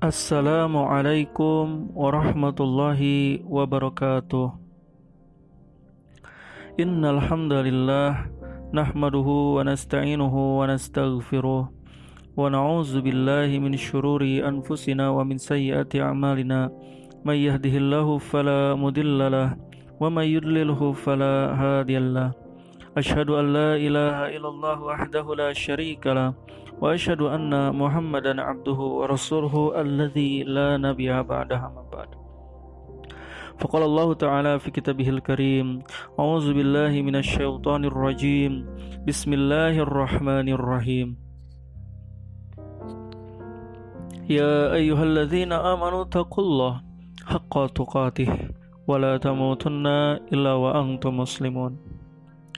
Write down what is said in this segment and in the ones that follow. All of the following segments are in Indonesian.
Assalamualaikum warahmatullahi wabarakatuh. Innal hamdalillah nahmaduhu wa nasta'inuhu wa nastaghfiruh wa na'udzu billahi min shururi anfusina wa min sayyiati a'malina. May yahdihillahu fala mudhillalah wa may yudlilhu fala hadiyalah Ashhadu an la ilaha illallah wahdahu la syarika lah وأشهد أن محمدا عبده ورسوله الذي لا نبي بعدها ما بعد. فقال الله تعالى في كتابه الكريم أعوذ بالله من الشيطان الرجيم بسم الله الرحمن الرحيم. يا أيها الذين آمنوا اتقوا الله حق تقاته ولا تموتن إلا وأنتم مسلمون.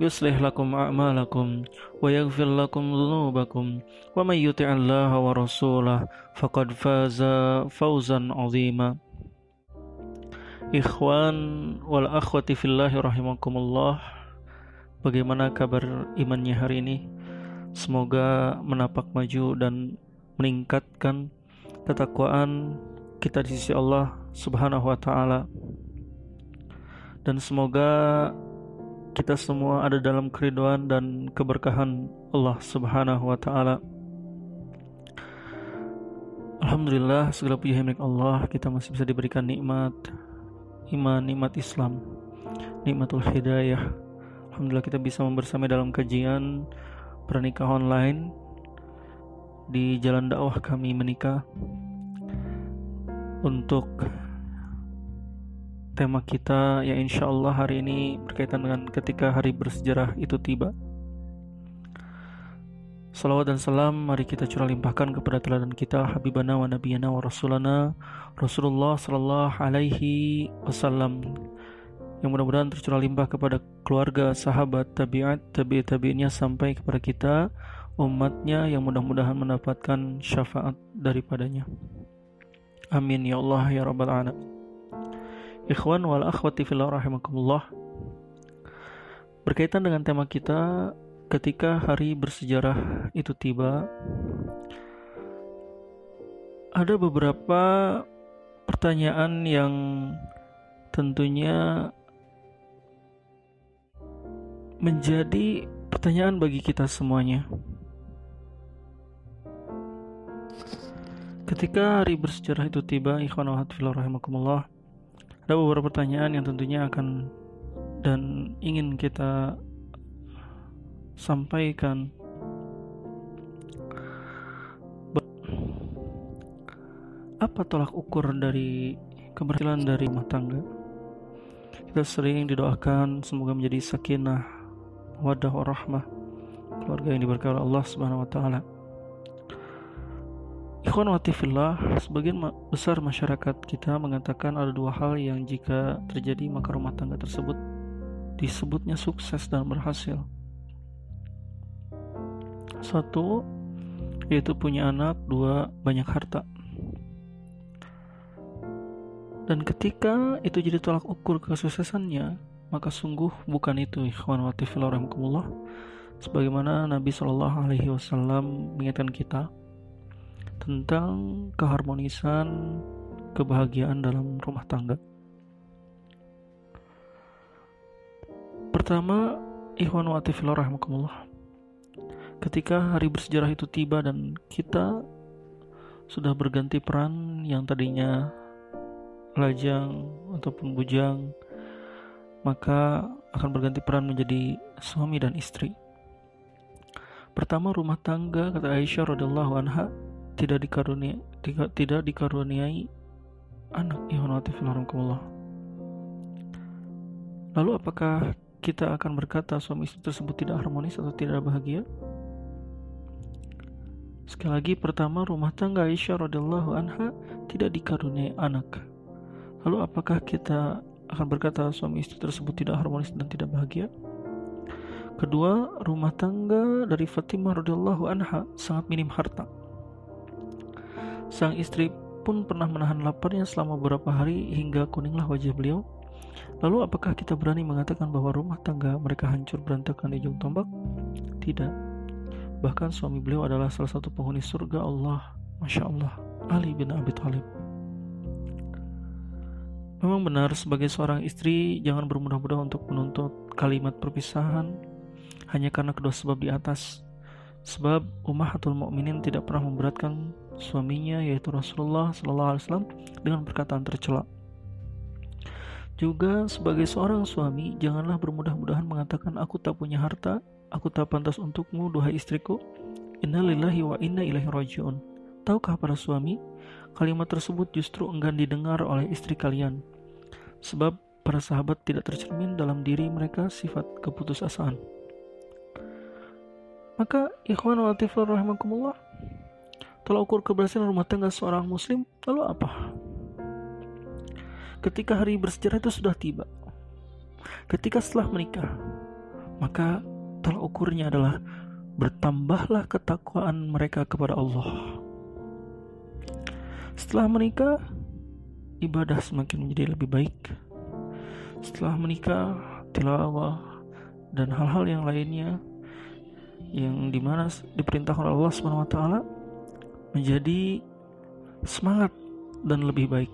يصلح لكم أعمالكم ويغفر لكم ذنوبكم ومن يطع الله ورسوله فقد فاز فوزا عظيما Ikhwan wal akhwati fillahi rahimakumullah Bagaimana kabar imannya hari ini? Semoga menapak maju dan meningkatkan ketakwaan kita di sisi Allah Subhanahu wa taala. Dan semoga kita semua ada dalam keriduan dan keberkahan Allah Subhanahu wa taala. Alhamdulillah segala puji milik Allah kita masih bisa diberikan nikmat iman, nikmat Islam, nikmatul hidayah. Alhamdulillah kita bisa membersamai dalam kajian pernikah online di jalan dakwah kami menikah untuk tema kita yang insya Allah hari ini berkaitan dengan ketika hari bersejarah itu tiba. Salawat dan salam mari kita curah limpahkan kepada teladan kita Habibana wa Nabiyana wa Rasulana Rasulullah Sallallahu Alaihi Wasallam yang mudah-mudahan tercurah limpah kepada keluarga, sahabat, tabiat, tabi tabiinnya sampai kepada kita umatnya yang mudah-mudahan mendapatkan syafaat daripadanya. Amin ya Allah ya Rabbal Alamin. Ikhwan wal akhwati fillah rahimakumullah. Berkaitan dengan tema kita ketika hari bersejarah itu tiba Ada beberapa pertanyaan yang tentunya menjadi pertanyaan bagi kita semuanya. Ketika hari bersejarah itu tiba, ikhwan wa rahimakumullah, ada beberapa pertanyaan yang tentunya akan dan ingin kita sampaikan. Apa tolak ukur dari keberhasilan dari rumah tangga? Kita sering didoakan semoga menjadi sakinah wadah warahmah keluarga yang diberkahi Allah Subhanahu wa taala Ikhwan watifillah, sebagian besar masyarakat kita mengatakan ada dua hal yang jika terjadi maka rumah tangga tersebut disebutnya sukses dan berhasil. Satu, yaitu punya anak, dua, banyak harta. Dan ketika itu jadi tolak ukur kesuksesannya, maka sungguh bukan itu ikhwan watifillah rahmatullah. Sebagaimana Nabi Shallallahu Alaihi Wasallam mengingatkan kita, tentang keharmonisan kebahagiaan dalam rumah tangga. Pertama, ikhwan wa rahmakumullah. Ketika hari bersejarah itu tiba dan kita sudah berganti peran yang tadinya lajang ataupun bujang, maka akan berganti peran menjadi suami dan istri. Pertama rumah tangga kata Aisyah radhiallahu anha tidak dikaruniai tidak, tidak dikaruniai anak Allah. Lalu apakah kita akan berkata suami istri tersebut tidak harmonis atau tidak bahagia? Sekali lagi pertama rumah tangga Aisyah radhiyallahu anha tidak dikaruniai anak. Lalu apakah kita akan berkata suami istri tersebut tidak harmonis dan tidak bahagia? Kedua, rumah tangga dari Fatimah radhiyallahu anha sangat minim harta. Sang istri pun pernah menahan laparnya selama beberapa hari hingga kuninglah wajah beliau. Lalu apakah kita berani mengatakan bahwa rumah tangga mereka hancur berantakan di ujung tombak? Tidak. Bahkan suami beliau adalah salah satu penghuni surga Allah. Masya Allah. Ali bin Abi Thalib. Memang benar sebagai seorang istri jangan bermudah-mudah untuk menuntut kalimat perpisahan hanya karena kedua sebab di atas. Sebab Ummahatul Mukminin tidak pernah memberatkan suaminya yaitu Rasulullah Sallallahu Alaihi Wasallam dengan perkataan tercela. Juga sebagai seorang suami janganlah bermudah-mudahan mengatakan aku tak punya harta, aku tak pantas untukmu duhai istriku. Innalillahi wa inna ilaihi rajiun. Tahukah para suami, kalimat tersebut justru enggan didengar oleh istri kalian sebab para sahabat tidak tercermin dalam diri mereka sifat keputusasaan. Maka ikhwan wa rahimakumullah Tolak ukur keberhasilan rumah tangga seorang muslim lalu apa? Ketika hari bersejarah itu sudah tiba Ketika setelah menikah Maka tolak ukurnya adalah Bertambahlah ketakwaan mereka kepada Allah Setelah menikah ibadah semakin menjadi lebih baik. Setelah menikah, tilawah dan hal-hal yang lainnya yang di mana diperintahkan Allah Taala menjadi semangat dan lebih baik.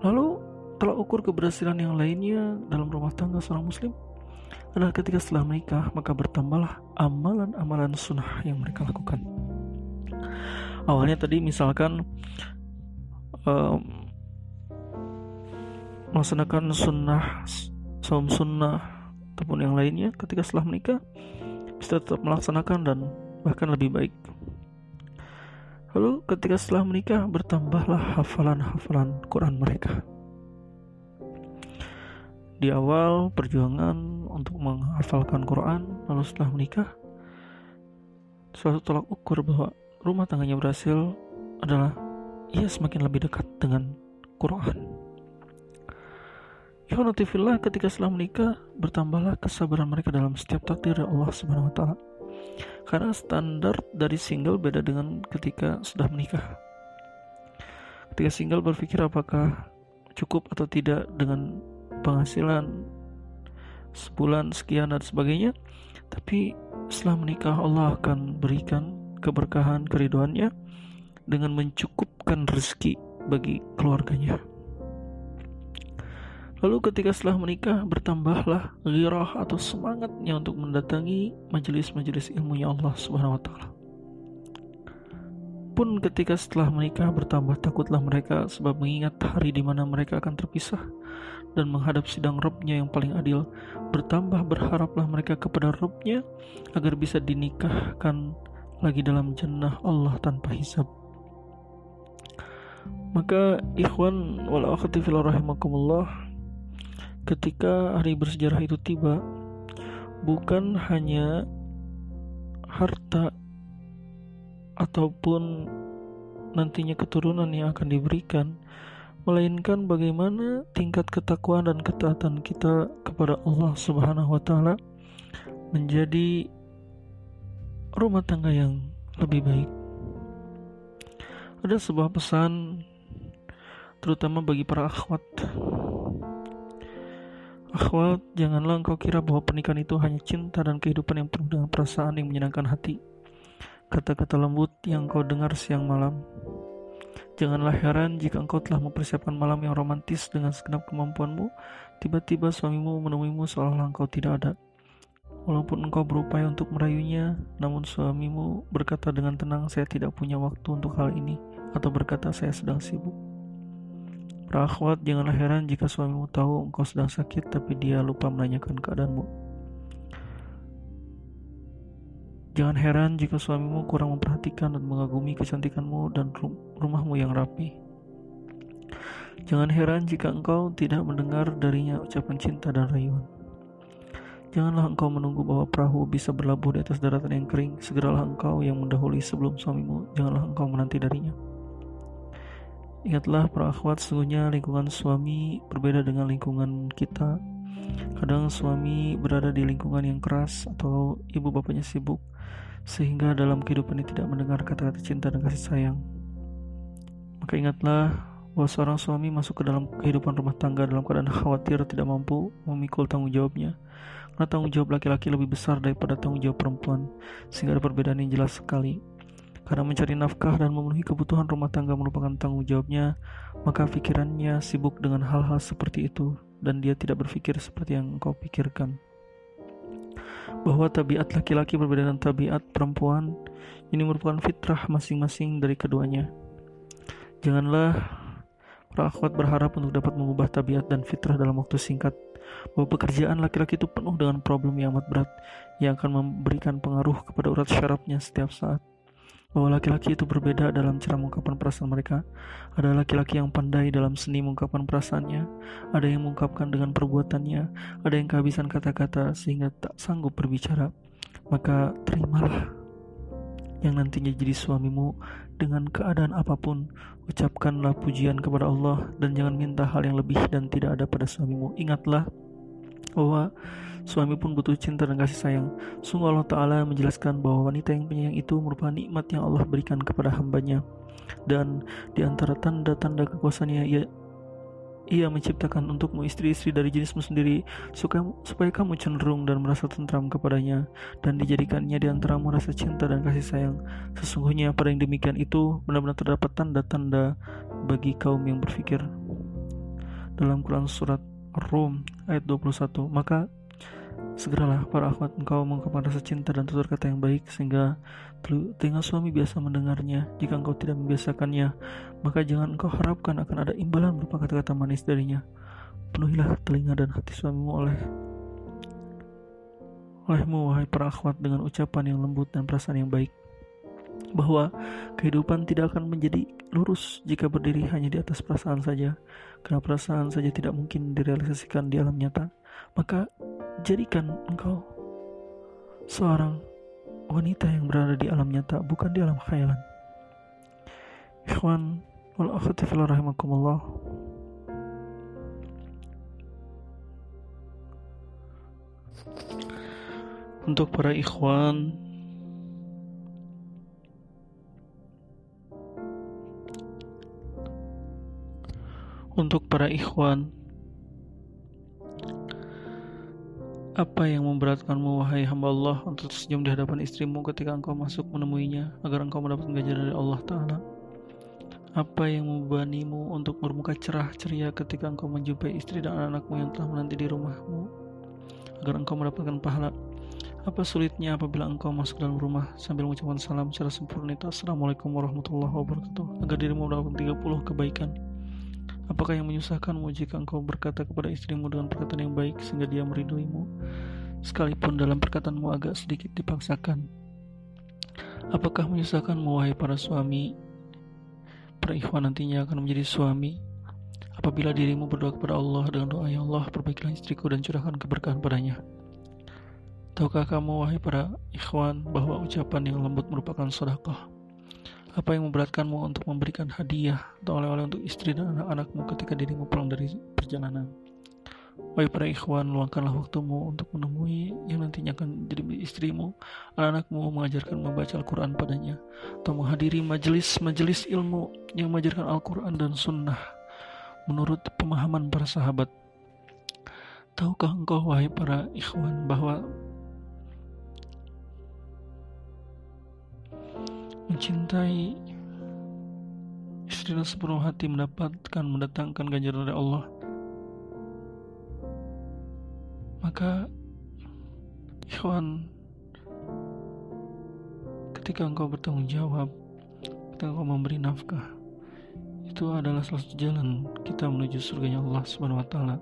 Lalu telah ukur keberhasilan yang lainnya dalam rumah tangga seorang muslim adalah ketika setelah menikah maka bertambahlah amalan-amalan sunnah yang mereka lakukan. Awalnya tadi misalkan um, melaksanakan sunnah saum sunnah ataupun yang lainnya ketika setelah menikah bisa tetap melaksanakan dan bahkan lebih baik lalu ketika setelah menikah bertambahlah hafalan-hafalan Quran mereka di awal perjuangan untuk menghafalkan Quran lalu setelah menikah suatu tolak ukur bahwa rumah tangganya berhasil adalah ia semakin lebih dekat dengan Quran. Ikhwanatifillah ketika setelah menikah bertambahlah kesabaran mereka dalam setiap takdir Allah Subhanahu wa taala. Karena standar dari single beda dengan ketika sudah menikah. Ketika single berpikir apakah cukup atau tidak dengan penghasilan sebulan sekian dan sebagainya, tapi setelah menikah Allah akan berikan keberkahan keriduannya dengan mencukupkan rezeki bagi keluarganya. Lalu ketika setelah menikah bertambahlah ghirah atau semangatnya untuk mendatangi majelis-majelis ilmunya Allah Subhanahu wa taala. Pun ketika setelah menikah bertambah takutlah mereka sebab mengingat hari di mana mereka akan terpisah dan menghadap sidang Robnya yang paling adil. Bertambah berharaplah mereka kepada Robnya agar bisa dinikahkan lagi dalam jannah Allah tanpa hisab. Maka ikhwan wal akhwati rahimakumullah ketika hari bersejarah itu tiba bukan hanya harta ataupun nantinya keturunan yang akan diberikan melainkan bagaimana tingkat ketakwaan dan ketaatan kita kepada Allah Subhanahu wa taala menjadi rumah tangga yang lebih baik. Ada sebuah pesan terutama bagi para akhwat. Akhwat, janganlah engkau kira bahwa pernikahan itu hanya cinta dan kehidupan yang penuh dengan perasaan yang menyenangkan hati. Kata-kata lembut yang engkau dengar siang malam. Janganlah heran jika engkau telah mempersiapkan malam yang romantis dengan segenap kemampuanmu, tiba-tiba suamimu menemuimu seolah-olah engkau tidak ada. Walaupun engkau berupaya untuk merayunya, namun suamimu berkata dengan tenang, "Saya tidak punya waktu untuk hal ini," atau berkata, "Saya sedang sibuk." Para akhwat, janganlah heran jika suamimu tahu engkau sedang sakit tapi dia lupa menanyakan keadaanmu. Jangan heran jika suamimu kurang memperhatikan dan mengagumi kecantikanmu dan rumahmu yang rapi. Jangan heran jika engkau tidak mendengar darinya ucapan cinta dan rayuan. Janganlah engkau menunggu bahwa perahu bisa berlabuh di atas daratan yang kering. Segeralah engkau yang mendahului sebelum suamimu. Janganlah engkau menanti darinya. Ingatlah para akhwat sesungguhnya lingkungan suami berbeda dengan lingkungan kita. Kadang suami berada di lingkungan yang keras atau ibu bapaknya sibuk sehingga dalam kehidupan ini tidak mendengar kata-kata cinta dan kasih sayang. Maka ingatlah bahwa seorang suami masuk ke dalam kehidupan rumah tangga dalam keadaan khawatir tidak mampu memikul tanggung jawabnya. Karena tanggung jawab laki-laki lebih besar daripada tanggung jawab perempuan, sehingga ada perbedaan yang jelas sekali. Karena mencari nafkah dan memenuhi kebutuhan rumah tangga merupakan tanggung jawabnya, maka pikirannya sibuk dengan hal-hal seperti itu dan dia tidak berpikir seperti yang engkau pikirkan. Bahwa tabiat laki-laki berbeda dengan tabiat perempuan, ini merupakan fitrah masing-masing dari keduanya. Janganlah para akhwat berharap untuk dapat mengubah tabiat dan fitrah dalam waktu singkat bahwa pekerjaan laki-laki itu penuh dengan problem yang amat berat yang akan memberikan pengaruh kepada urat syarafnya setiap saat bahwa laki-laki itu berbeda dalam cara mengungkapkan perasaan mereka. Ada laki-laki yang pandai dalam seni mengungkapkan perasaannya, ada yang mengungkapkan dengan perbuatannya, ada yang kehabisan kata-kata sehingga tak sanggup berbicara. Maka terimalah yang nantinya jadi suamimu dengan keadaan apa pun. Ucapkanlah pujian kepada Allah dan jangan minta hal yang lebih dan tidak ada pada suamimu. Ingatlah bahwa Suami pun butuh cinta dan kasih sayang. Sungguh Allah Ta'ala menjelaskan bahwa wanita yang penyayang itu merupakan nikmat yang Allah berikan kepada hambanya. Dan di antara tanda-tanda kekuasaannya, ia, ia menciptakan untukmu istri-istri dari jenismu sendiri supaya, supaya kamu cenderung dan merasa tentram kepadanya dan dijadikannya di antaramu rasa cinta dan kasih sayang. Sesungguhnya pada yang demikian itu benar-benar terdapat tanda-tanda bagi kaum yang berfikir. Dalam Quran surat Rum ayat 21, maka Segeralah para akhwat engkau mengungkapkan rasa cinta dan tutur kata yang baik sehingga telinga suami biasa mendengarnya. Jika engkau tidak membiasakannya, maka jangan engkau harapkan akan ada imbalan berupa kata-kata manis darinya. Penuhilah telinga dan hati suamimu oleh olehmu wahai para akhwat dengan ucapan yang lembut dan perasaan yang baik bahwa kehidupan tidak akan menjadi lurus jika berdiri hanya di atas perasaan saja. Karena perasaan saja tidak mungkin direalisasikan di alam nyata maka jadikan engkau seorang wanita yang berada di alam nyata bukan di alam khayalan. Ikhwan wal akhwati rahimakumullah. Untuk para ikhwan untuk para ikhwan Apa yang memberatkanmu wahai hamba Allah untuk tersenyum di hadapan istrimu ketika engkau masuk menemuinya agar engkau mendapatkan ganjaran dari Allah Ta'ala? Apa yang membebanimu untuk bermuka cerah ceria ketika engkau menjumpai istri dan anak-anakmu yang telah menanti di rumahmu agar engkau mendapatkan pahala? Apa sulitnya apabila engkau masuk dalam rumah sambil mengucapkan salam secara sempurna Assalamualaikum warahmatullahi wabarakatuh agar dirimu mendapatkan 30 kebaikan Apakah yang menyusahkanmu jika engkau berkata kepada istrimu dengan perkataan yang baik sehingga dia meriduimu, sekalipun dalam perkataanmu agak sedikit dipaksakan? Apakah menyusahkanmu wahai para suami? Para ikhwan nantinya akan menjadi suami apabila dirimu berdoa kepada Allah dengan doa ya Allah perbaikilah istriku dan curahkan keberkahan padanya. Tahukah kamu wahai para ikhwan bahwa ucapan yang lembut merupakan sedekah? Apa yang memberatkanmu untuk memberikan hadiah atau oleh-oleh untuk istri dan anak-anakmu ketika dirimu pulang dari perjalanan? Wahai para ikhwan, luangkanlah waktumu untuk menemui yang nantinya akan jadi istrimu, anak-anakmu mengajarkan membaca Al-Quran padanya, atau menghadiri majelis-majelis ilmu yang mengajarkan Al-Quran dan Sunnah menurut pemahaman para sahabat. Tahukah engkau, wahai para ikhwan, bahwa mencintai istri dan sepenuh hati mendapatkan mendatangkan ganjaran dari Allah maka ikhwan ketika engkau bertanggung jawab ketika engkau memberi nafkah itu adalah salah satu jalan kita menuju surganya Allah Subhanahu wa taala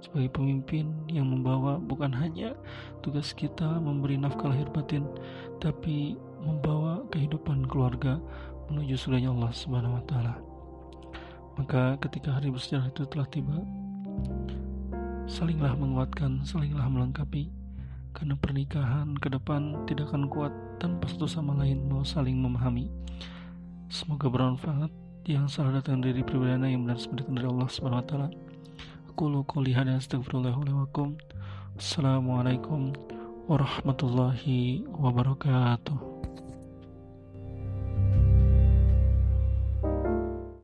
sebagai pemimpin yang membawa bukan hanya tugas kita memberi nafkah lahir batin tapi membawa kehidupan keluarga menuju surganya Allah Subhanahu wa taala. Maka ketika hari bersejarah itu telah tiba, salinglah menguatkan, salinglah melengkapi karena pernikahan ke depan tidak akan kuat tanpa satu sama lain mau saling memahami. Semoga bermanfaat. yang salah datang dari pribadi yang benar datang dari Allah Subhanahu wa taala. Aku lu qouli hadza astaghfirullah wa Assalamualaikum warahmatullahi wabarakatuh.